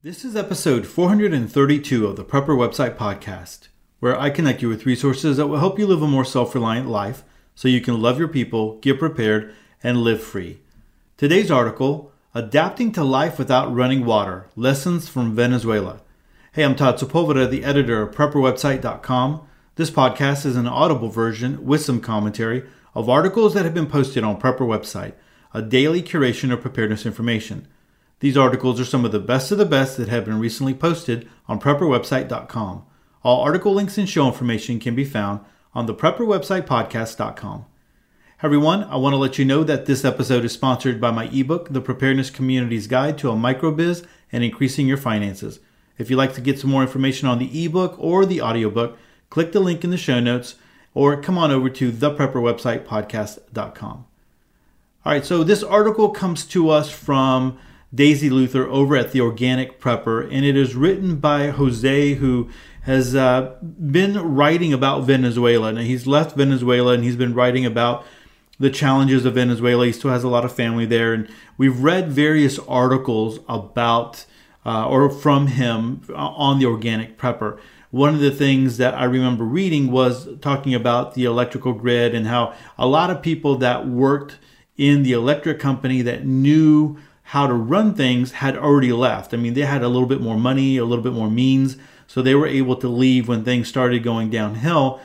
This is episode 432 of the Prepper Website Podcast, where I connect you with resources that will help you live a more self reliant life so you can love your people, get prepared, and live free. Today's article Adapting to Life Without Running Water Lessons from Venezuela. Hey, I'm Todd Sepulveda, the editor of PrepperWebsite.com. This podcast is an audible version with some commentary of articles that have been posted on Prepper Website, a daily curation of preparedness information. These articles are some of the best of the best that have been recently posted on PrepperWebsite.com. All article links and show information can be found on the PrepperWebsitePodcast.com. Everyone, I want to let you know that this episode is sponsored by my ebook, The Preparedness Community's Guide to a Microbiz and Increasing Your Finances. If you'd like to get some more information on the ebook or the audiobook, click the link in the show notes or come on over to theprepperwebsitepodcast.com. All right, so this article comes to us from Daisy Luther over at The Organic Prepper, and it is written by Jose, who has uh, been writing about Venezuela. Now, he's left Venezuela and he's been writing about the challenges of Venezuela. He still has a lot of family there, and we've read various articles about uh, or from him on The Organic Prepper. One of the things that I remember reading was talking about the electrical grid and how a lot of people that worked in the electric company that knew how to run things had already left. I mean, they had a little bit more money, a little bit more means, so they were able to leave when things started going downhill.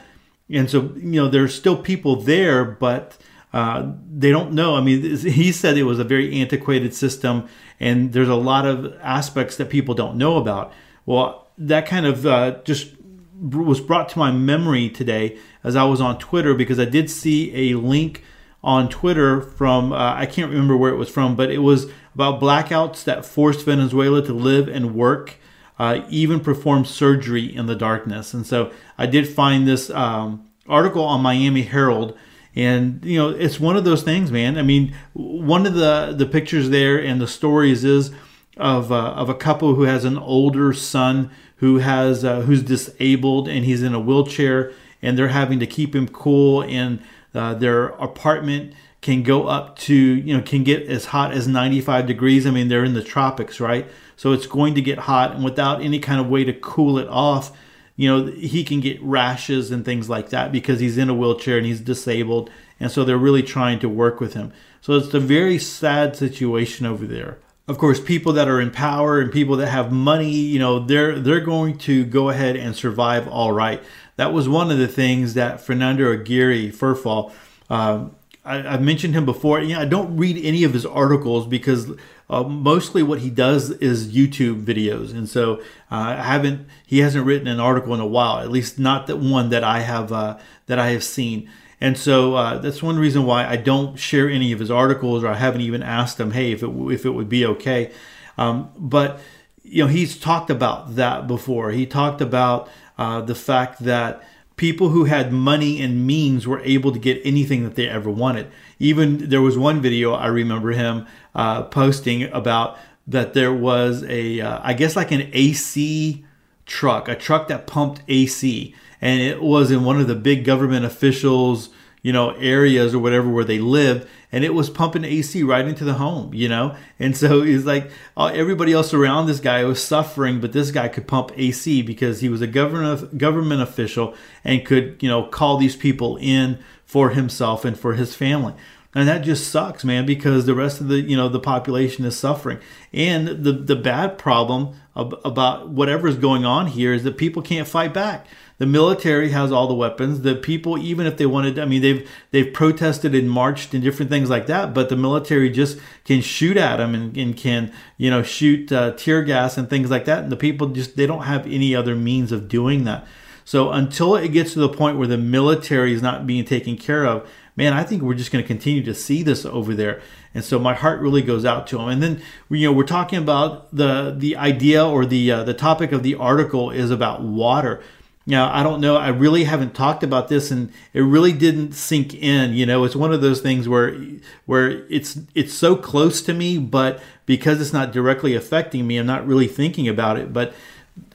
And so, you know, there's still people there, but uh, they don't know. I mean, he said it was a very antiquated system, and there's a lot of aspects that people don't know about. Well, that kind of uh, just was brought to my memory today as I was on Twitter because I did see a link on Twitter from uh, I can't remember where it was from, but it was about blackouts that forced Venezuela to live and work, uh, even perform surgery in the darkness. And so I did find this um, article on Miami Herald. And you know, it's one of those things, man. I mean, one of the the pictures there and the stories is of uh, of a couple who has an older son who has uh, who's disabled and he's in a wheelchair, and they're having to keep him cool in uh, their apartment can go up to, you know, can get as hot as 95 degrees. I mean, they're in the tropics, right? So it's going to get hot, and without any kind of way to cool it off, you know, he can get rashes and things like that because he's in a wheelchair and he's disabled. And so they're really trying to work with him. So it's a very sad situation over there. Of course, people that are in power and people that have money, you know, they're they're going to go ahead and survive all right. That was one of the things that Fernando Aguirre FerFAL uh, I, have mentioned him before. Know, I don't read any of his articles because uh, mostly what he does is YouTube videos, and so uh, I haven't. He hasn't written an article in a while, at least not that one that I have uh, that I have seen. And so uh, that's one reason why I don't share any of his articles, or I haven't even asked him, hey, if it if it would be okay. Um, but you know, he's talked about that before. He talked about uh, the fact that people who had money and means were able to get anything that they ever wanted. Even there was one video I remember him uh, posting about that there was a, uh, I guess like an AC truck, a truck that pumped AC, and it was in one of the big government officials you know, areas or whatever where they lived, and it was pumping AC right into the home, you know. And so it's like uh, everybody else around this guy was suffering, but this guy could pump AC because he was a government government official and could, you know, call these people in for himself and for his family. And that just sucks, man, because the rest of the, you know, the population is suffering. And the the bad problem about whatever is going on here is that people can't fight back the military has all the weapons. The people, even if they wanted, I mean, they've they've protested and marched and different things like that. But the military just can shoot at them and, and can you know shoot uh, tear gas and things like that. And the people just they don't have any other means of doing that. So until it gets to the point where the military is not being taken care of, man, I think we're just going to continue to see this over there. And so my heart really goes out to them. And then you know we're talking about the the idea or the uh, the topic of the article is about water. Now, I don't know. I really haven't talked about this, and it really didn't sink in. You know, it's one of those things where where it's it's so close to me, but because it's not directly affecting me, I'm not really thinking about it. But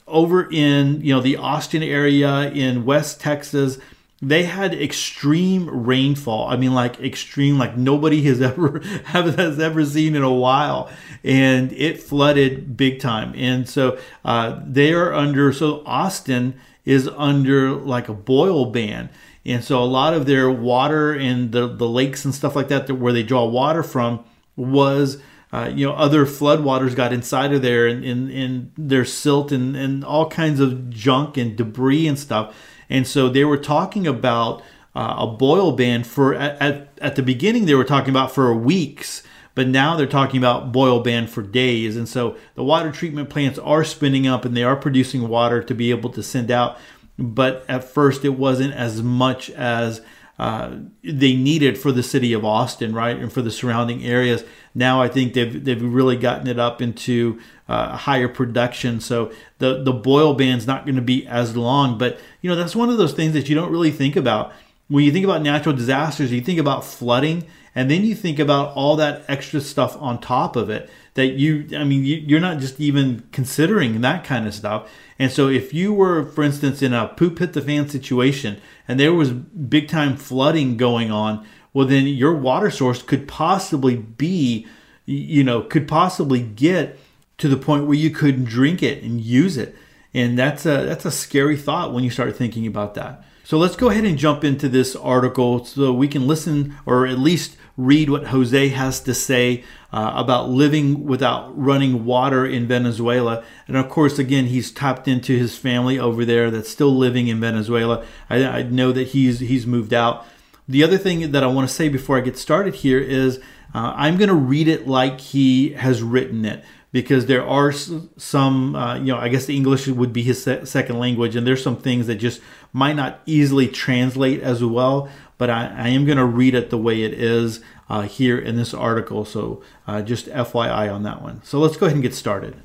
over in you know the Austin area in West Texas, they had extreme rainfall. I mean, like extreme, like nobody has ever has ever seen in a while, and it flooded big time. And so uh, they are under. So Austin is under like a boil ban, and so a lot of their water and the the lakes and stuff like that, where they draw water from, was. Uh, you know, other floodwaters got inside of there and, and, and there's silt and, and all kinds of junk and debris and stuff and so they were talking about uh, a boil ban for at, at, at the beginning they were talking about for weeks but now they're talking about boil ban for days and so the water treatment plants are spinning up and they are producing water to be able to send out but at first it wasn't as much as uh, they needed for the city of Austin, right, and for the surrounding areas. Now I think they've they've really gotten it up into uh, higher production. So the the boil ban's not going to be as long. But you know that's one of those things that you don't really think about when you think about natural disasters. You think about flooding, and then you think about all that extra stuff on top of it that you i mean you, are not just even considering that kind of stuff and so if you were for instance in a poop hit the fan situation and there was big time flooding going on well then your water source could possibly be you know could possibly get to the point where you couldn't drink it and use it. And that's a that's a scary thought when you start thinking about that. So let's go ahead and jump into this article so we can listen or at least read what Jose has to say uh, about living without running water in Venezuela. And of course, again, he's tapped into his family over there that's still living in Venezuela. I, I know that he's he's moved out. The other thing that I want to say before I get started here is uh, I'm going to read it like he has written it because there are some, uh, you know, I guess the English would be his se- second language, and there's some things that just might not easily translate as well. But I, I am going to read it the way it is uh, here in this article. So uh, just FYI on that one. So let's go ahead and get started.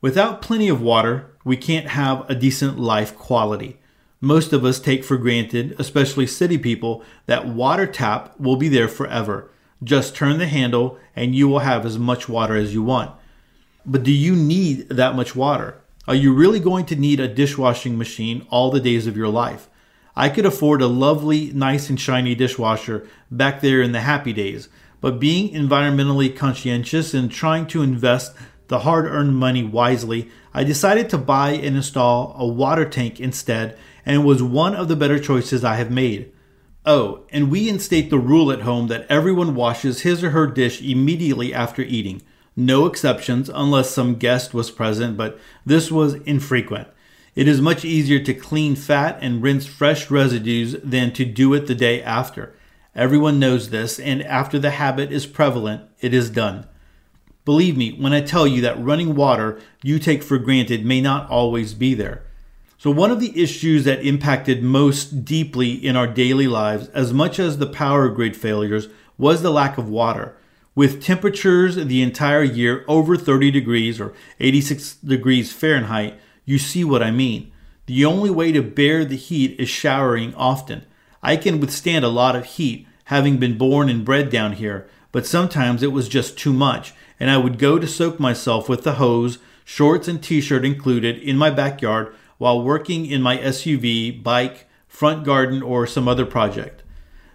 Without plenty of water, we can't have a decent life quality. Most of us take for granted, especially city people, that water tap will be there forever. Just turn the handle and you will have as much water as you want. But do you need that much water? Are you really going to need a dishwashing machine all the days of your life? I could afford a lovely, nice, and shiny dishwasher back there in the happy days, but being environmentally conscientious and trying to invest the hard earned money wisely, I decided to buy and install a water tank instead, and it was one of the better choices I have made. Oh, and we instate the rule at home that everyone washes his or her dish immediately after eating. No exceptions unless some guest was present, but this was infrequent. It is much easier to clean fat and rinse fresh residues than to do it the day after. Everyone knows this, and after the habit is prevalent, it is done. Believe me when I tell you that running water you take for granted may not always be there. So, one of the issues that impacted most deeply in our daily lives, as much as the power grid failures, was the lack of water. With temperatures the entire year over 30 degrees or 86 degrees Fahrenheit, you see what I mean. The only way to bear the heat is showering often. I can withstand a lot of heat, having been born and bred down here, but sometimes it was just too much, and I would go to soak myself with the hose, shorts and t shirt included, in my backyard while working in my SUV, bike, front garden, or some other project.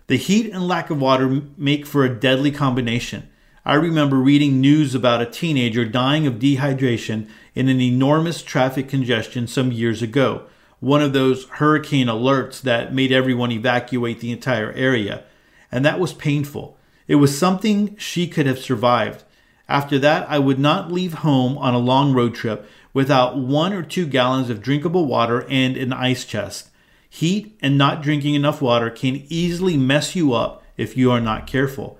The heat and lack of water make for a deadly combination. I remember reading news about a teenager dying of dehydration in an enormous traffic congestion some years ago, one of those hurricane alerts that made everyone evacuate the entire area. And that was painful. It was something she could have survived. After that, I would not leave home on a long road trip without one or two gallons of drinkable water and an ice chest. Heat and not drinking enough water can easily mess you up if you are not careful.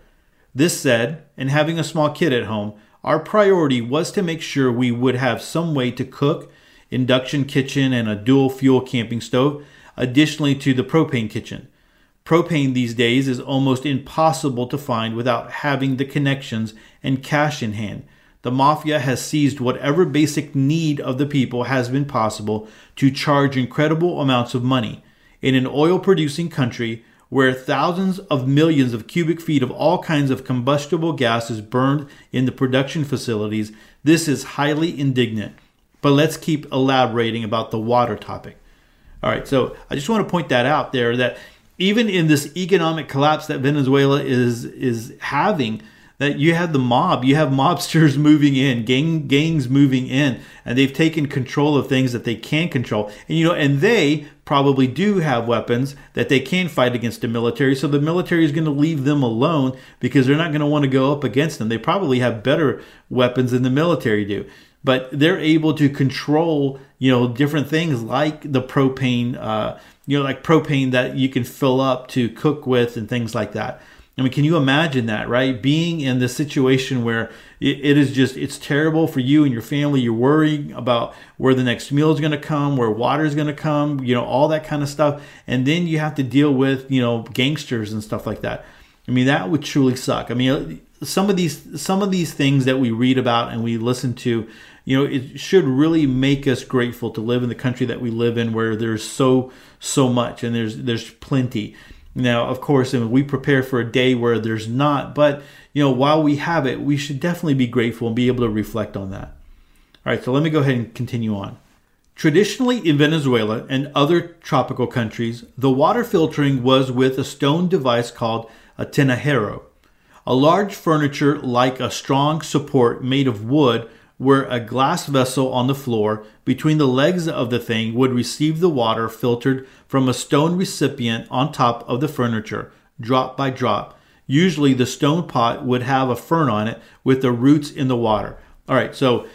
This said, and having a small kid at home, our priority was to make sure we would have some way to cook, induction kitchen, and a dual fuel camping stove, additionally to the propane kitchen. Propane these days is almost impossible to find without having the connections and cash in hand. The mafia has seized whatever basic need of the people has been possible to charge incredible amounts of money. In an oil producing country where thousands of millions of cubic feet of all kinds of combustible gas is burned in the production facilities, this is highly indignant. But let's keep elaborating about the water topic. All right, so I just want to point that out there that even in this economic collapse that Venezuela is is having, that you have the mob, you have mobsters moving in, gang gangs moving in, and they've taken control of things that they can't control. And you know, and they probably do have weapons that they can fight against the military. So the military is going to leave them alone because they're not going to want to go up against them. They probably have better weapons than the military do. But they're able to control, you know, different things like the propane, uh, you know, like propane that you can fill up to cook with and things like that. I mean, can you imagine that, right? Being in this situation where it, it is just, it's terrible for you and your family. You're worrying about where the next meal is going to come, where water is going to come, you know, all that kind of stuff. And then you have to deal with, you know, gangsters and stuff like that. I mean, that would truly suck. I mean, some of these, some of these things that we read about and we listen to, you know, it should really make us grateful to live in the country that we live in where there's so, so much and there's, there's plenty now, of course, and we prepare for a day where there's not, but you know, while we have it, we should definitely be grateful and be able to reflect on that. All right, so let me go ahead and continue on. Traditionally, in Venezuela and other tropical countries, the water filtering was with a stone device called a tinajero, a large furniture like a strong support made of wood where a glass vessel on the floor between the legs of the thing would receive the water filtered from a stone recipient on top of the furniture, drop by drop. Usually, the stone pot would have a fern on it with the roots in the water. All right, so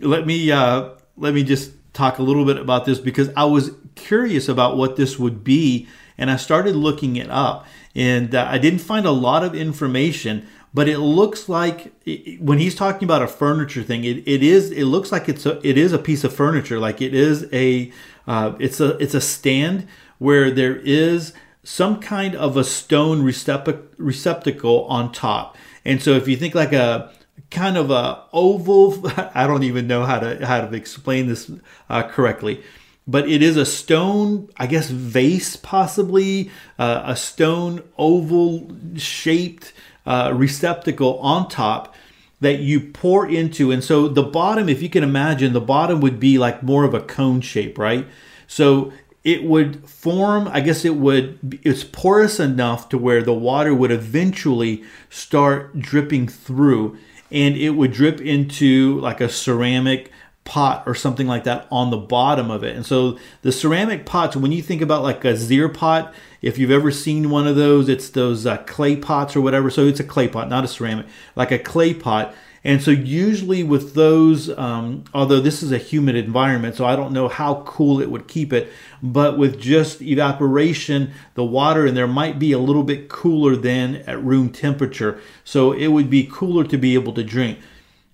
let me uh, let me just talk a little bit about this because I was curious about what this would be, and I started looking it up, and uh, I didn't find a lot of information but it looks like when he's talking about a furniture thing, it, it is it looks like it's a it is a piece of furniture, like it is a uh, it's a it's a stand where there is some kind of a stone receptacle on top, and so if you think like a kind of a oval, I don't even know how to how to explain this uh, correctly. But it is a stone, I guess, vase, possibly uh, a stone oval shaped uh, receptacle on top that you pour into. And so the bottom, if you can imagine, the bottom would be like more of a cone shape, right? So it would form, I guess it would, it's porous enough to where the water would eventually start dripping through and it would drip into like a ceramic pot or something like that on the bottom of it. And so the ceramic pots, when you think about like a Zeer pot, if you've ever seen one of those, it's those uh, clay pots or whatever. So it's a clay pot, not a ceramic, like a clay pot. And so usually with those, um, although this is a humid environment, so I don't know how cool it would keep it, but with just evaporation, the water in there might be a little bit cooler than at room temperature. So it would be cooler to be able to drink.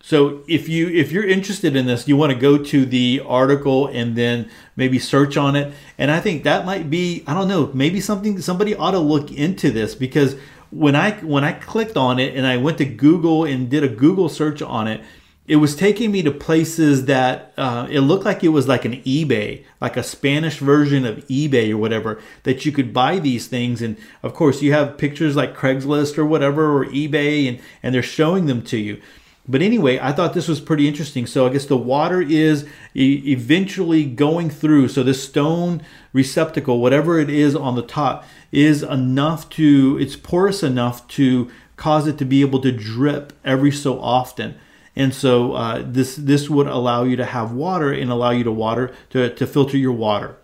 So if you if you're interested in this, you want to go to the article and then maybe search on it. And I think that might be I don't know maybe something somebody ought to look into this because when I when I clicked on it and I went to Google and did a Google search on it, it was taking me to places that uh, it looked like it was like an eBay, like a Spanish version of eBay or whatever, that you could buy these things. And of course, you have pictures like Craigslist or whatever or eBay, and and they're showing them to you. But anyway, I thought this was pretty interesting. So I guess the water is e- eventually going through. So this stone receptacle, whatever it is on the top, is enough to, it's porous enough to cause it to be able to drip every so often. And so uh, this this would allow you to have water and allow you to water to, to filter your water.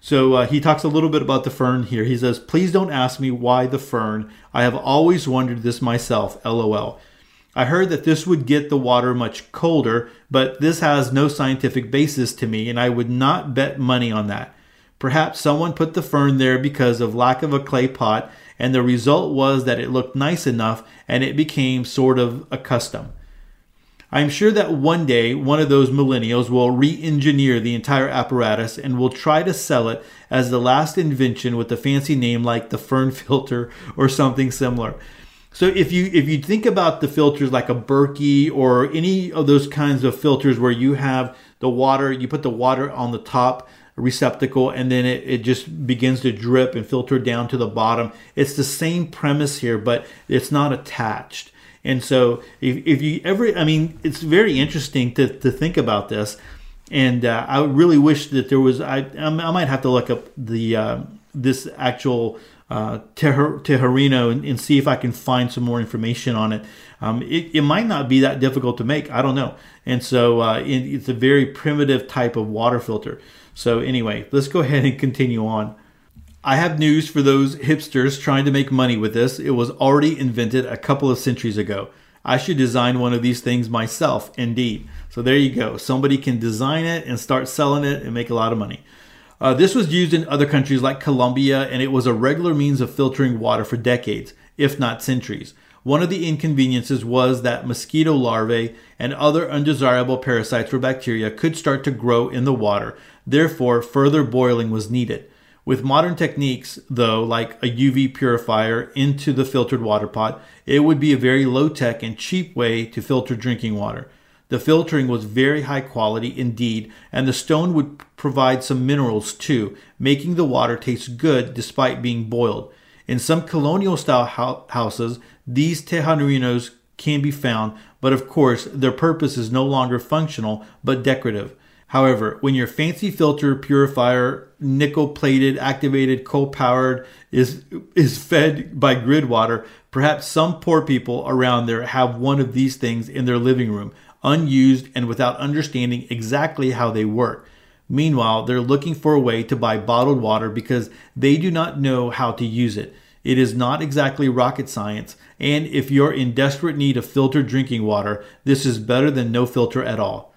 So uh, he talks a little bit about the fern here. He says, "Please don't ask me why the fern. I have always wondered this myself. LOL." I heard that this would get the water much colder, but this has no scientific basis to me, and I would not bet money on that. Perhaps someone put the fern there because of lack of a clay pot, and the result was that it looked nice enough and it became sort of a custom. I am sure that one day one of those millennials will re engineer the entire apparatus and will try to sell it as the last invention with a fancy name like the fern filter or something similar. So if you if you think about the filters like a Berkey or any of those kinds of filters where you have the water, you put the water on the top receptacle and then it, it just begins to drip and filter down to the bottom. It's the same premise here, but it's not attached. And so if, if you ever, I mean, it's very interesting to, to think about this. And uh, I really wish that there was. I I might have to look up the uh, this actual uh, and, and, see if I can find some more information on it. Um, it. It might not be that difficult to make. I don't know. And so uh, it, it's a very primitive type of water filter. So anyway, let's go ahead and continue on. I have news for those hipsters trying to make money with this. It was already invented a couple of centuries ago. I should design one of these things myself, indeed. So there you go. Somebody can design it and start selling it and make a lot of money. Uh, this was used in other countries like Colombia, and it was a regular means of filtering water for decades, if not centuries. One of the inconveniences was that mosquito larvae and other undesirable parasites or bacteria could start to grow in the water. Therefore, further boiling was needed. With modern techniques, though, like a UV purifier into the filtered water pot, it would be a very low tech and cheap way to filter drinking water. The filtering was very high quality indeed, and the stone would provide some minerals too, making the water taste good despite being boiled. In some colonial style houses, these tejarinos can be found, but of course, their purpose is no longer functional but decorative. However, when your fancy filter purifier, nickel plated, activated, coal powered, is, is fed by grid water, perhaps some poor people around there have one of these things in their living room, unused and without understanding exactly how they work. Meanwhile, they're looking for a way to buy bottled water because they do not know how to use it. It is not exactly rocket science, and if you're in desperate need of filtered drinking water, this is better than no filter at all.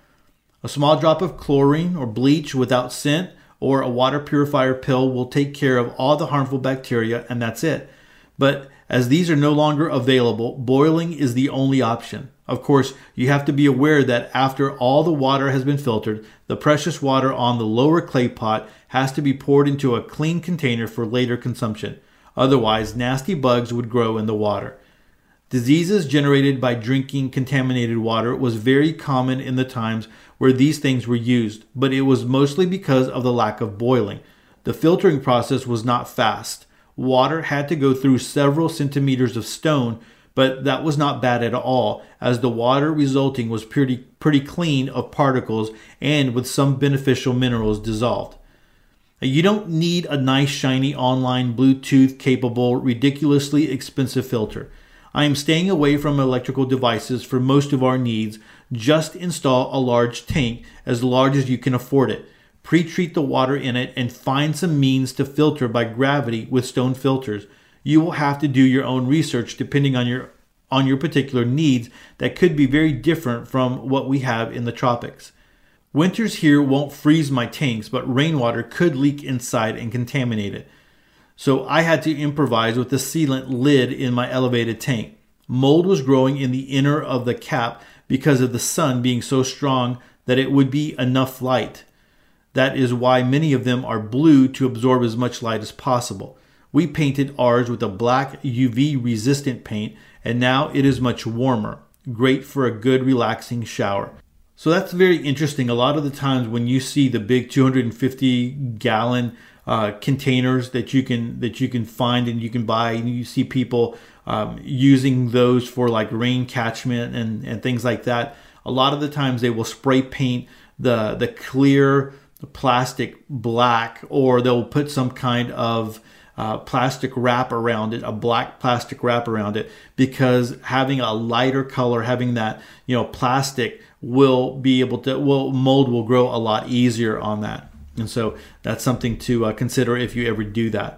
A small drop of chlorine or bleach without scent or a water purifier pill will take care of all the harmful bacteria, and that's it. But as these are no longer available, boiling is the only option. Of course, you have to be aware that after all the water has been filtered, the precious water on the lower clay pot has to be poured into a clean container for later consumption. Otherwise, nasty bugs would grow in the water. Diseases generated by drinking contaminated water was very common in the times where these things were used, but it was mostly because of the lack of boiling. The filtering process was not fast. Water had to go through several centimeters of stone but that was not bad at all, as the water resulting was pretty, pretty clean of particles and with some beneficial minerals dissolved. You don't need a nice, shiny, online, Bluetooth capable, ridiculously expensive filter. I am staying away from electrical devices for most of our needs. Just install a large tank, as large as you can afford it. Pre treat the water in it and find some means to filter by gravity with stone filters you will have to do your own research depending on your on your particular needs that could be very different from what we have in the tropics. Winters here won't freeze my tanks, but rainwater could leak inside and contaminate it. So I had to improvise with the sealant lid in my elevated tank. Mold was growing in the inner of the cap because of the sun being so strong that it would be enough light. That is why many of them are blue to absorb as much light as possible. We painted ours with a black UV resistant paint and now it is much warmer. Great for a good relaxing shower. So that's very interesting. A lot of the times when you see the big 250 gallon uh, containers that you can that you can find and you can buy, and you see people um, using those for like rain catchment and and things like that. A lot of the times they will spray paint the the clear plastic black, or they'll put some kind of uh, plastic wrap around it, a black plastic wrap around it, because having a lighter color, having that you know plastic will be able to will mold will grow a lot easier on that, and so that's something to uh, consider if you ever do that.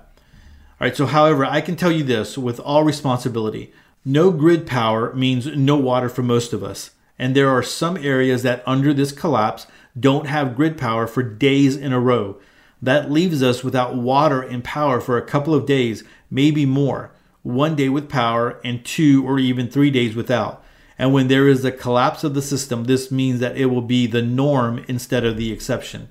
All right. So, however, I can tell you this with all responsibility: no grid power means no water for most of us, and there are some areas that under this collapse don't have grid power for days in a row. That leaves us without water and power for a couple of days, maybe more. One day with power and two or even three days without. And when there is a collapse of the system, this means that it will be the norm instead of the exception.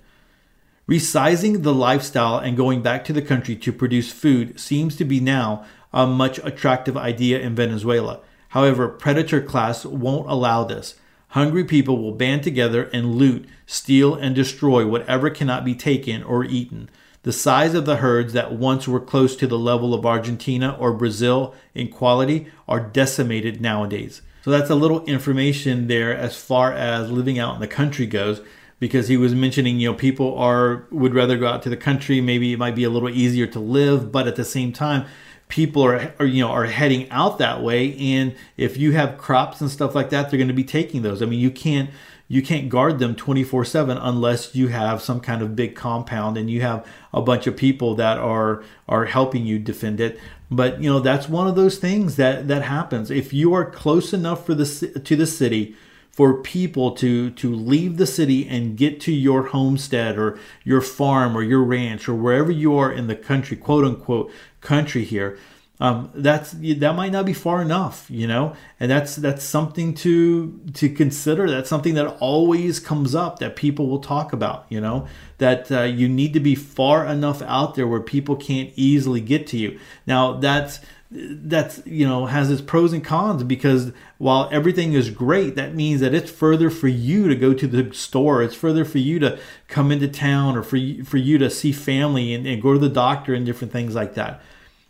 Resizing the lifestyle and going back to the country to produce food seems to be now a much attractive idea in Venezuela. However, predator class won't allow this. Hungry people will band together and loot, steal, and destroy whatever cannot be taken or eaten. The size of the herds that once were close to the level of Argentina or Brazil in quality are decimated nowadays. So that's a little information there as far as living out in the country goes because he was mentioning you know people are would rather go out to the country maybe it might be a little easier to live but at the same time people are, are, you know are heading out that way. And if you have crops and stuff like that they're going to be taking those. I mean you can't you can't guard them 24/7 unless you have some kind of big compound and you have a bunch of people that are are helping you defend it. But you know that's one of those things that that happens. If you are close enough for the to the city for people to to leave the city and get to your homestead or your farm or your ranch or wherever you are in the country quote unquote country here um, that's that might not be far enough, you know, and that's that's something to to consider. That's something that always comes up that people will talk about, you know, that uh, you need to be far enough out there where people can't easily get to you. Now that's that's you know has its pros and cons because while everything is great that means that it's further for you to go to the store it's further for you to come into town or for you, for you to see family and, and go to the doctor and different things like that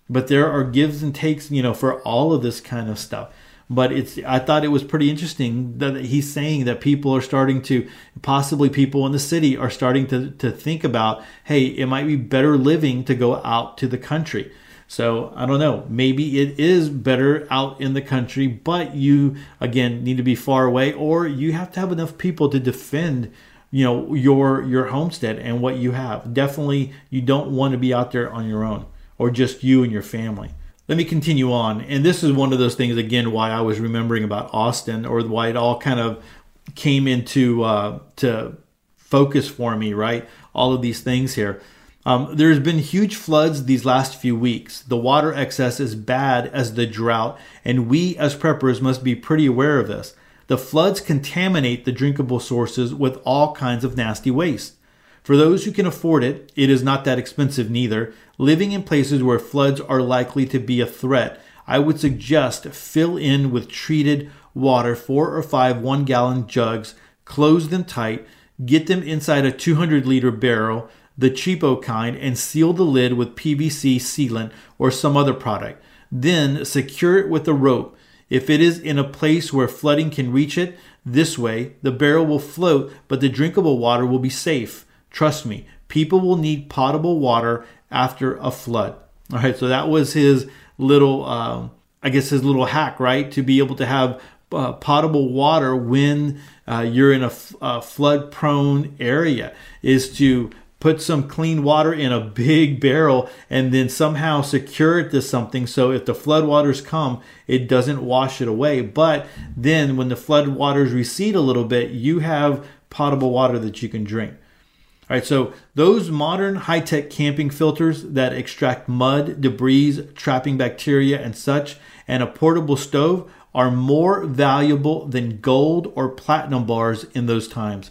but there are gives and takes, you know, for all of this kind of stuff. But it's I thought it was pretty interesting that he's saying that people are starting to possibly people in the city are starting to, to think about, hey, it might be better living to go out to the country. So I don't know. Maybe it is better out in the country, but you again need to be far away, or you have to have enough people to defend, you know, your your homestead and what you have. Definitely, you don't want to be out there on your own or just you and your family. Let me continue on. And this is one of those things, again, why I was remembering about Austin or why it all kind of came into uh, to focus for me, right? All of these things here. Um, there's been huge floods these last few weeks. The water excess is bad as the drought, and we as preppers must be pretty aware of this. The floods contaminate the drinkable sources with all kinds of nasty waste. For those who can afford it, it is not that expensive neither. Living in places where floods are likely to be a threat, I would suggest fill in with treated water, four or five one gallon jugs, close them tight, get them inside a 200 liter barrel, the cheapo kind, and seal the lid with PVC sealant or some other product. Then secure it with a rope. If it is in a place where flooding can reach it, this way the barrel will float, but the drinkable water will be safe. Trust me, people will need potable water after a flood. All right, so that was his little, um, I guess, his little hack, right? To be able to have uh, potable water when uh, you're in a, f- a flood prone area is to put some clean water in a big barrel and then somehow secure it to something. So if the floodwaters come it doesn't wash it away. But then when the floodwaters recede a little bit you have potable water that you can drink. All right, so those modern high tech camping filters that extract mud, debris, trapping bacteria, and such, and a portable stove are more valuable than gold or platinum bars in those times.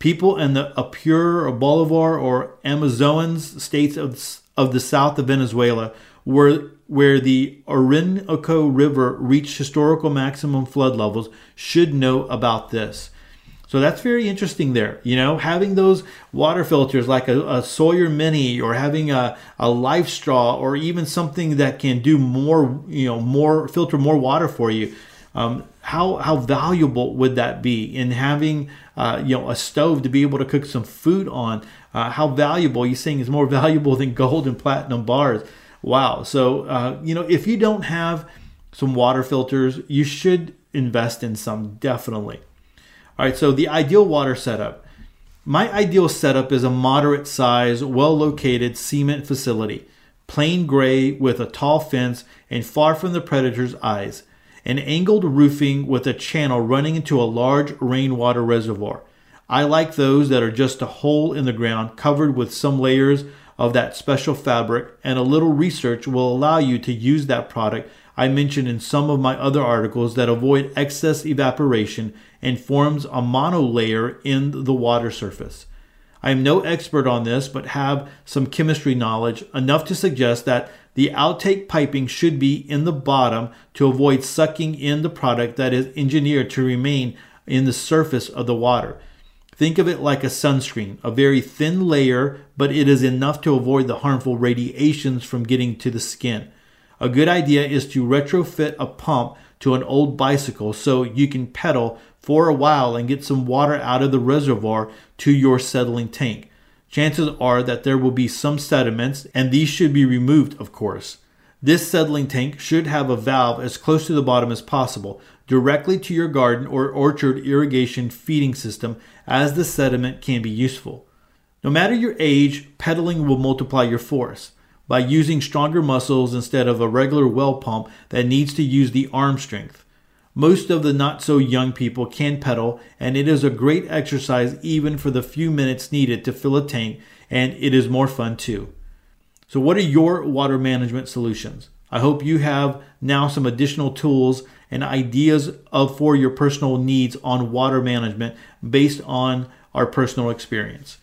People in the Apure or Bolivar or Amazonas states of, of the south of Venezuela, where, where the Orinoco River reached historical maximum flood levels, should know about this. So that's very interesting there. You know, having those water filters like a, a Sawyer Mini or having a, a life straw or even something that can do more, you know, more filter more water for you. Um, how how valuable would that be in having uh, you know a stove to be able to cook some food on? Uh, how valuable you saying is more valuable than gold and platinum bars? Wow. So uh, you know if you don't have some water filters, you should invest in some definitely. All right, so the ideal water setup. My ideal setup is a moderate size, well located cement facility, plain gray with a tall fence and far from the predator's eyes, an angled roofing with a channel running into a large rainwater reservoir. I like those that are just a hole in the ground covered with some layers of that special fabric, and a little research will allow you to use that product I mentioned in some of my other articles that avoid excess evaporation and forms a monolayer in the water surface. I am no expert on this, but have some chemistry knowledge enough to suggest that the outtake piping should be in the bottom to avoid sucking in the product that is engineered to remain in the surface of the water. Think of it like a sunscreen, a very thin layer, but it is enough to avoid the harmful radiations from getting to the skin. A good idea is to retrofit a pump to an old bicycle so you can pedal for a while and get some water out of the reservoir to your settling tank. Chances are that there will be some sediments, and these should be removed, of course. This settling tank should have a valve as close to the bottom as possible, directly to your garden or orchard irrigation feeding system, as the sediment can be useful. No matter your age, pedaling will multiply your force by using stronger muscles instead of a regular well pump that needs to use the arm strength. Most of the not so young people can pedal, and it is a great exercise even for the few minutes needed to fill a tank, and it is more fun too. So, what are your water management solutions? I hope you have now some additional tools and ideas of for your personal needs on water management based on our personal experience.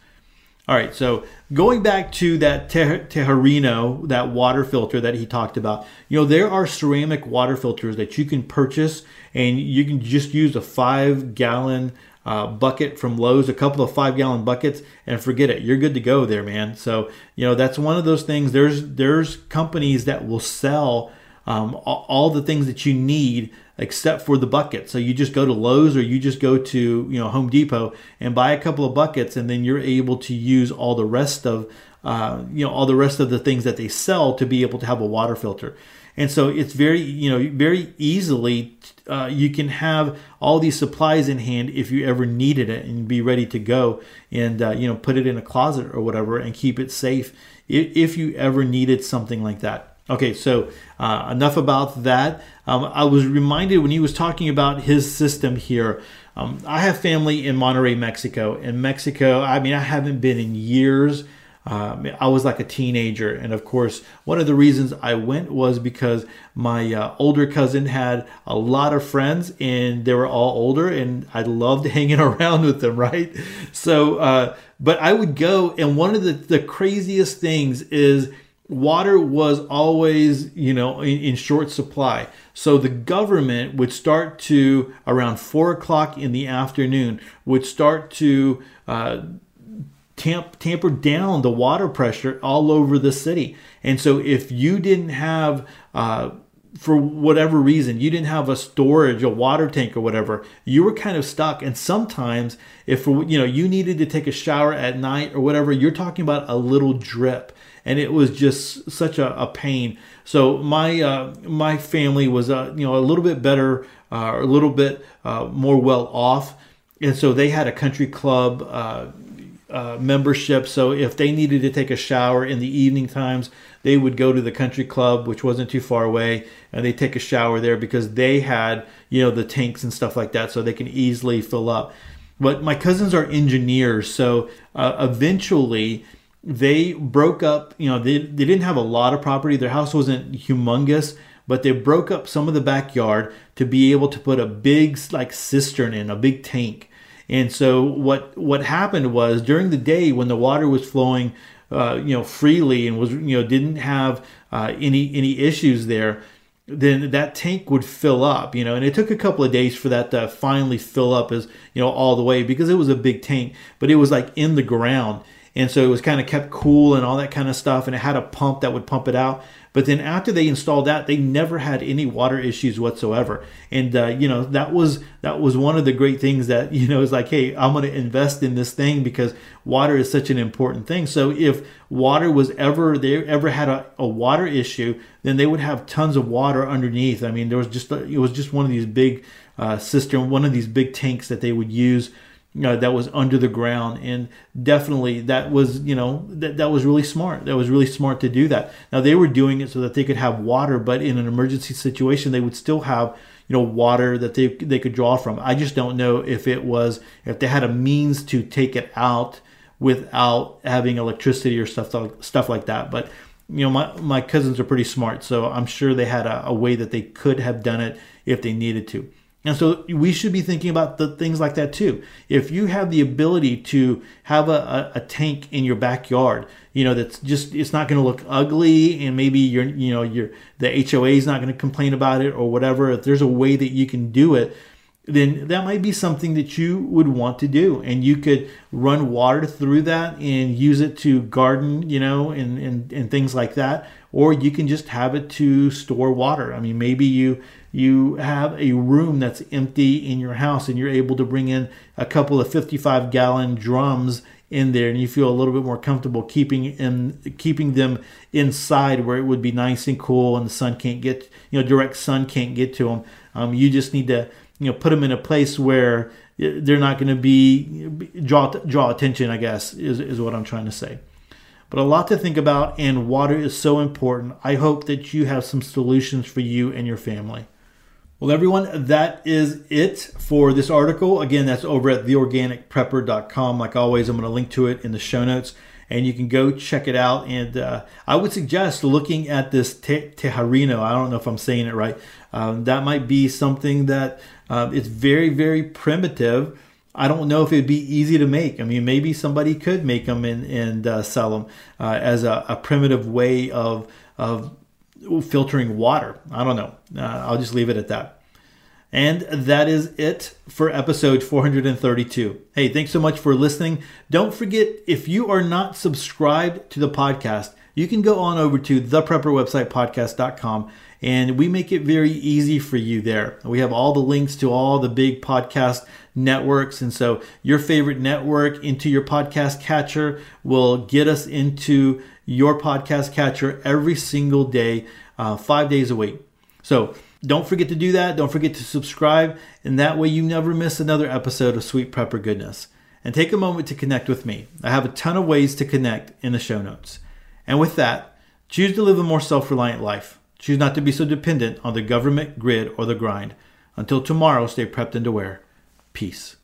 All right, so going back to that Tejerino, that water filter that he talked about, you know, there are ceramic water filters that you can purchase and you can just use a five gallon uh, bucket from Lowe's, a couple of five gallon buckets, and forget it. You're good to go there, man. So you know that's one of those things. There's there's companies that will sell um, all, the things that you need except for the bucket. So you just go to Lowe's or you just go to you know Home Depot and buy a couple of buckets, and then you're able to use all the rest of uh, you know all the rest of the things that they sell to be able to have a water filter. And so it's very you know very easily uh, you can have all these supplies in hand if you ever needed it and be ready to go and uh, you know put it in a closet or whatever and keep it safe if you ever needed something like that okay so uh, enough about that um, i was reminded when he was talking about his system here um, i have family in Monterrey, mexico in mexico i mean i haven't been in years um, I was like a teenager. And of course, one of the reasons I went was because my uh, older cousin had a lot of friends and they were all older and I loved hanging around with them, right? So, uh, but I would go, and one of the, the craziest things is water was always, you know, in, in short supply. So the government would start to, around four o'clock in the afternoon, would start to, uh, tamp, tampered down the water pressure all over the city. And so if you didn't have, uh, for whatever reason, you didn't have a storage, a water tank or whatever, you were kind of stuck. And sometimes if, you know, you needed to take a shower at night or whatever, you're talking about a little drip. And it was just such a, a pain. So my uh, my family was uh, you know a little bit better, uh, a little bit uh, more well off, and so they had a country club uh, uh, membership. So if they needed to take a shower in the evening times, they would go to the country club, which wasn't too far away, and they take a shower there because they had, you know, the tanks and stuff like that, so they can easily fill up. But my cousins are engineers, so eventually they broke up. You know, they they didn't have a lot of property. Their house wasn't humongous, but they broke up some of the backyard to be able to put a big like cistern in, a big tank and so what what happened was during the day when the water was flowing, uh, you know, freely and was you know didn't have uh, any any issues there, then that tank would fill up, you know, and it took a couple of days for that to finally fill up as you know all the way because it was a big tank, but it was like in the ground. And so it was kind of kept cool and all that kind of stuff. And it had a pump that would pump it out. But then after they installed that, they never had any water issues whatsoever. And uh, you know that was that was one of the great things that you know is like, hey, I'm going to invest in this thing because water is such an important thing. So if water was ever they ever had a, a water issue, then they would have tons of water underneath. I mean, there was just it was just one of these big uh, cistern, one of these big tanks that they would use uh, that was under the ground. And definitely that was you know that, that was really smart. That was really smart to do that. Now they were doing it so that they could have water but in an emergency situation they would still have you know water that they they could draw from. I just don't know if it was if they had a means to take it out without having electricity or stuff stuff like that. But you know my my cousins are pretty smart so i'm sure they had a, a way that they could have done it if they needed to and so we should be thinking about the things like that too. If you have the ability to have a, a, a tank in your backyard, you know, that's just, it's not going to look ugly and maybe you're, you know, you're, the HOA is not going to complain about it or whatever. If there's a way that you can do it, then that might be something that you would want to do. And you could run water through that and use it to garden, you know, and, and, and things like that. Or you can just have it to store water. I mean, maybe you you have a room that's empty in your house and you're able to bring in a couple of 55 gallon drums in there and you feel a little bit more comfortable keeping in keeping them inside where it would be nice and cool and the sun can't get you know direct sun can't get to them um, you just need to you know put them in a place where they're not going to be draw draw attention i guess is, is what i'm trying to say but a lot to think about and water is so important i hope that you have some solutions for you and your family well, everyone, that is it for this article. Again, that's over at theorganicprepper.com. Like always, I'm going to link to it in the show notes and you can go check it out. And uh, I would suggest looking at this te- tejarino. I don't know if I'm saying it right. Um, that might be something that uh, it's very, very primitive. I don't know if it'd be easy to make. I mean, maybe somebody could make them and, and uh, sell them uh, as a, a primitive way of, of filtering water. I don't know. Uh, I'll just leave it at that. And that is it for episode 432. Hey, thanks so much for listening. Don't forget, if you are not subscribed to the podcast, you can go on over to the prepper website podcast.com and we make it very easy for you there. We have all the links to all the big podcast networks. And so your favorite network into your podcast catcher will get us into your podcast catcher every single day, uh, five days a week. So don't forget to do that. Don't forget to subscribe, and that way you never miss another episode of Sweet Prepper Goodness. And take a moment to connect with me. I have a ton of ways to connect in the show notes. And with that, choose to live a more self reliant life. Choose not to be so dependent on the government, grid, or the grind. Until tomorrow, stay prepped and aware. Peace.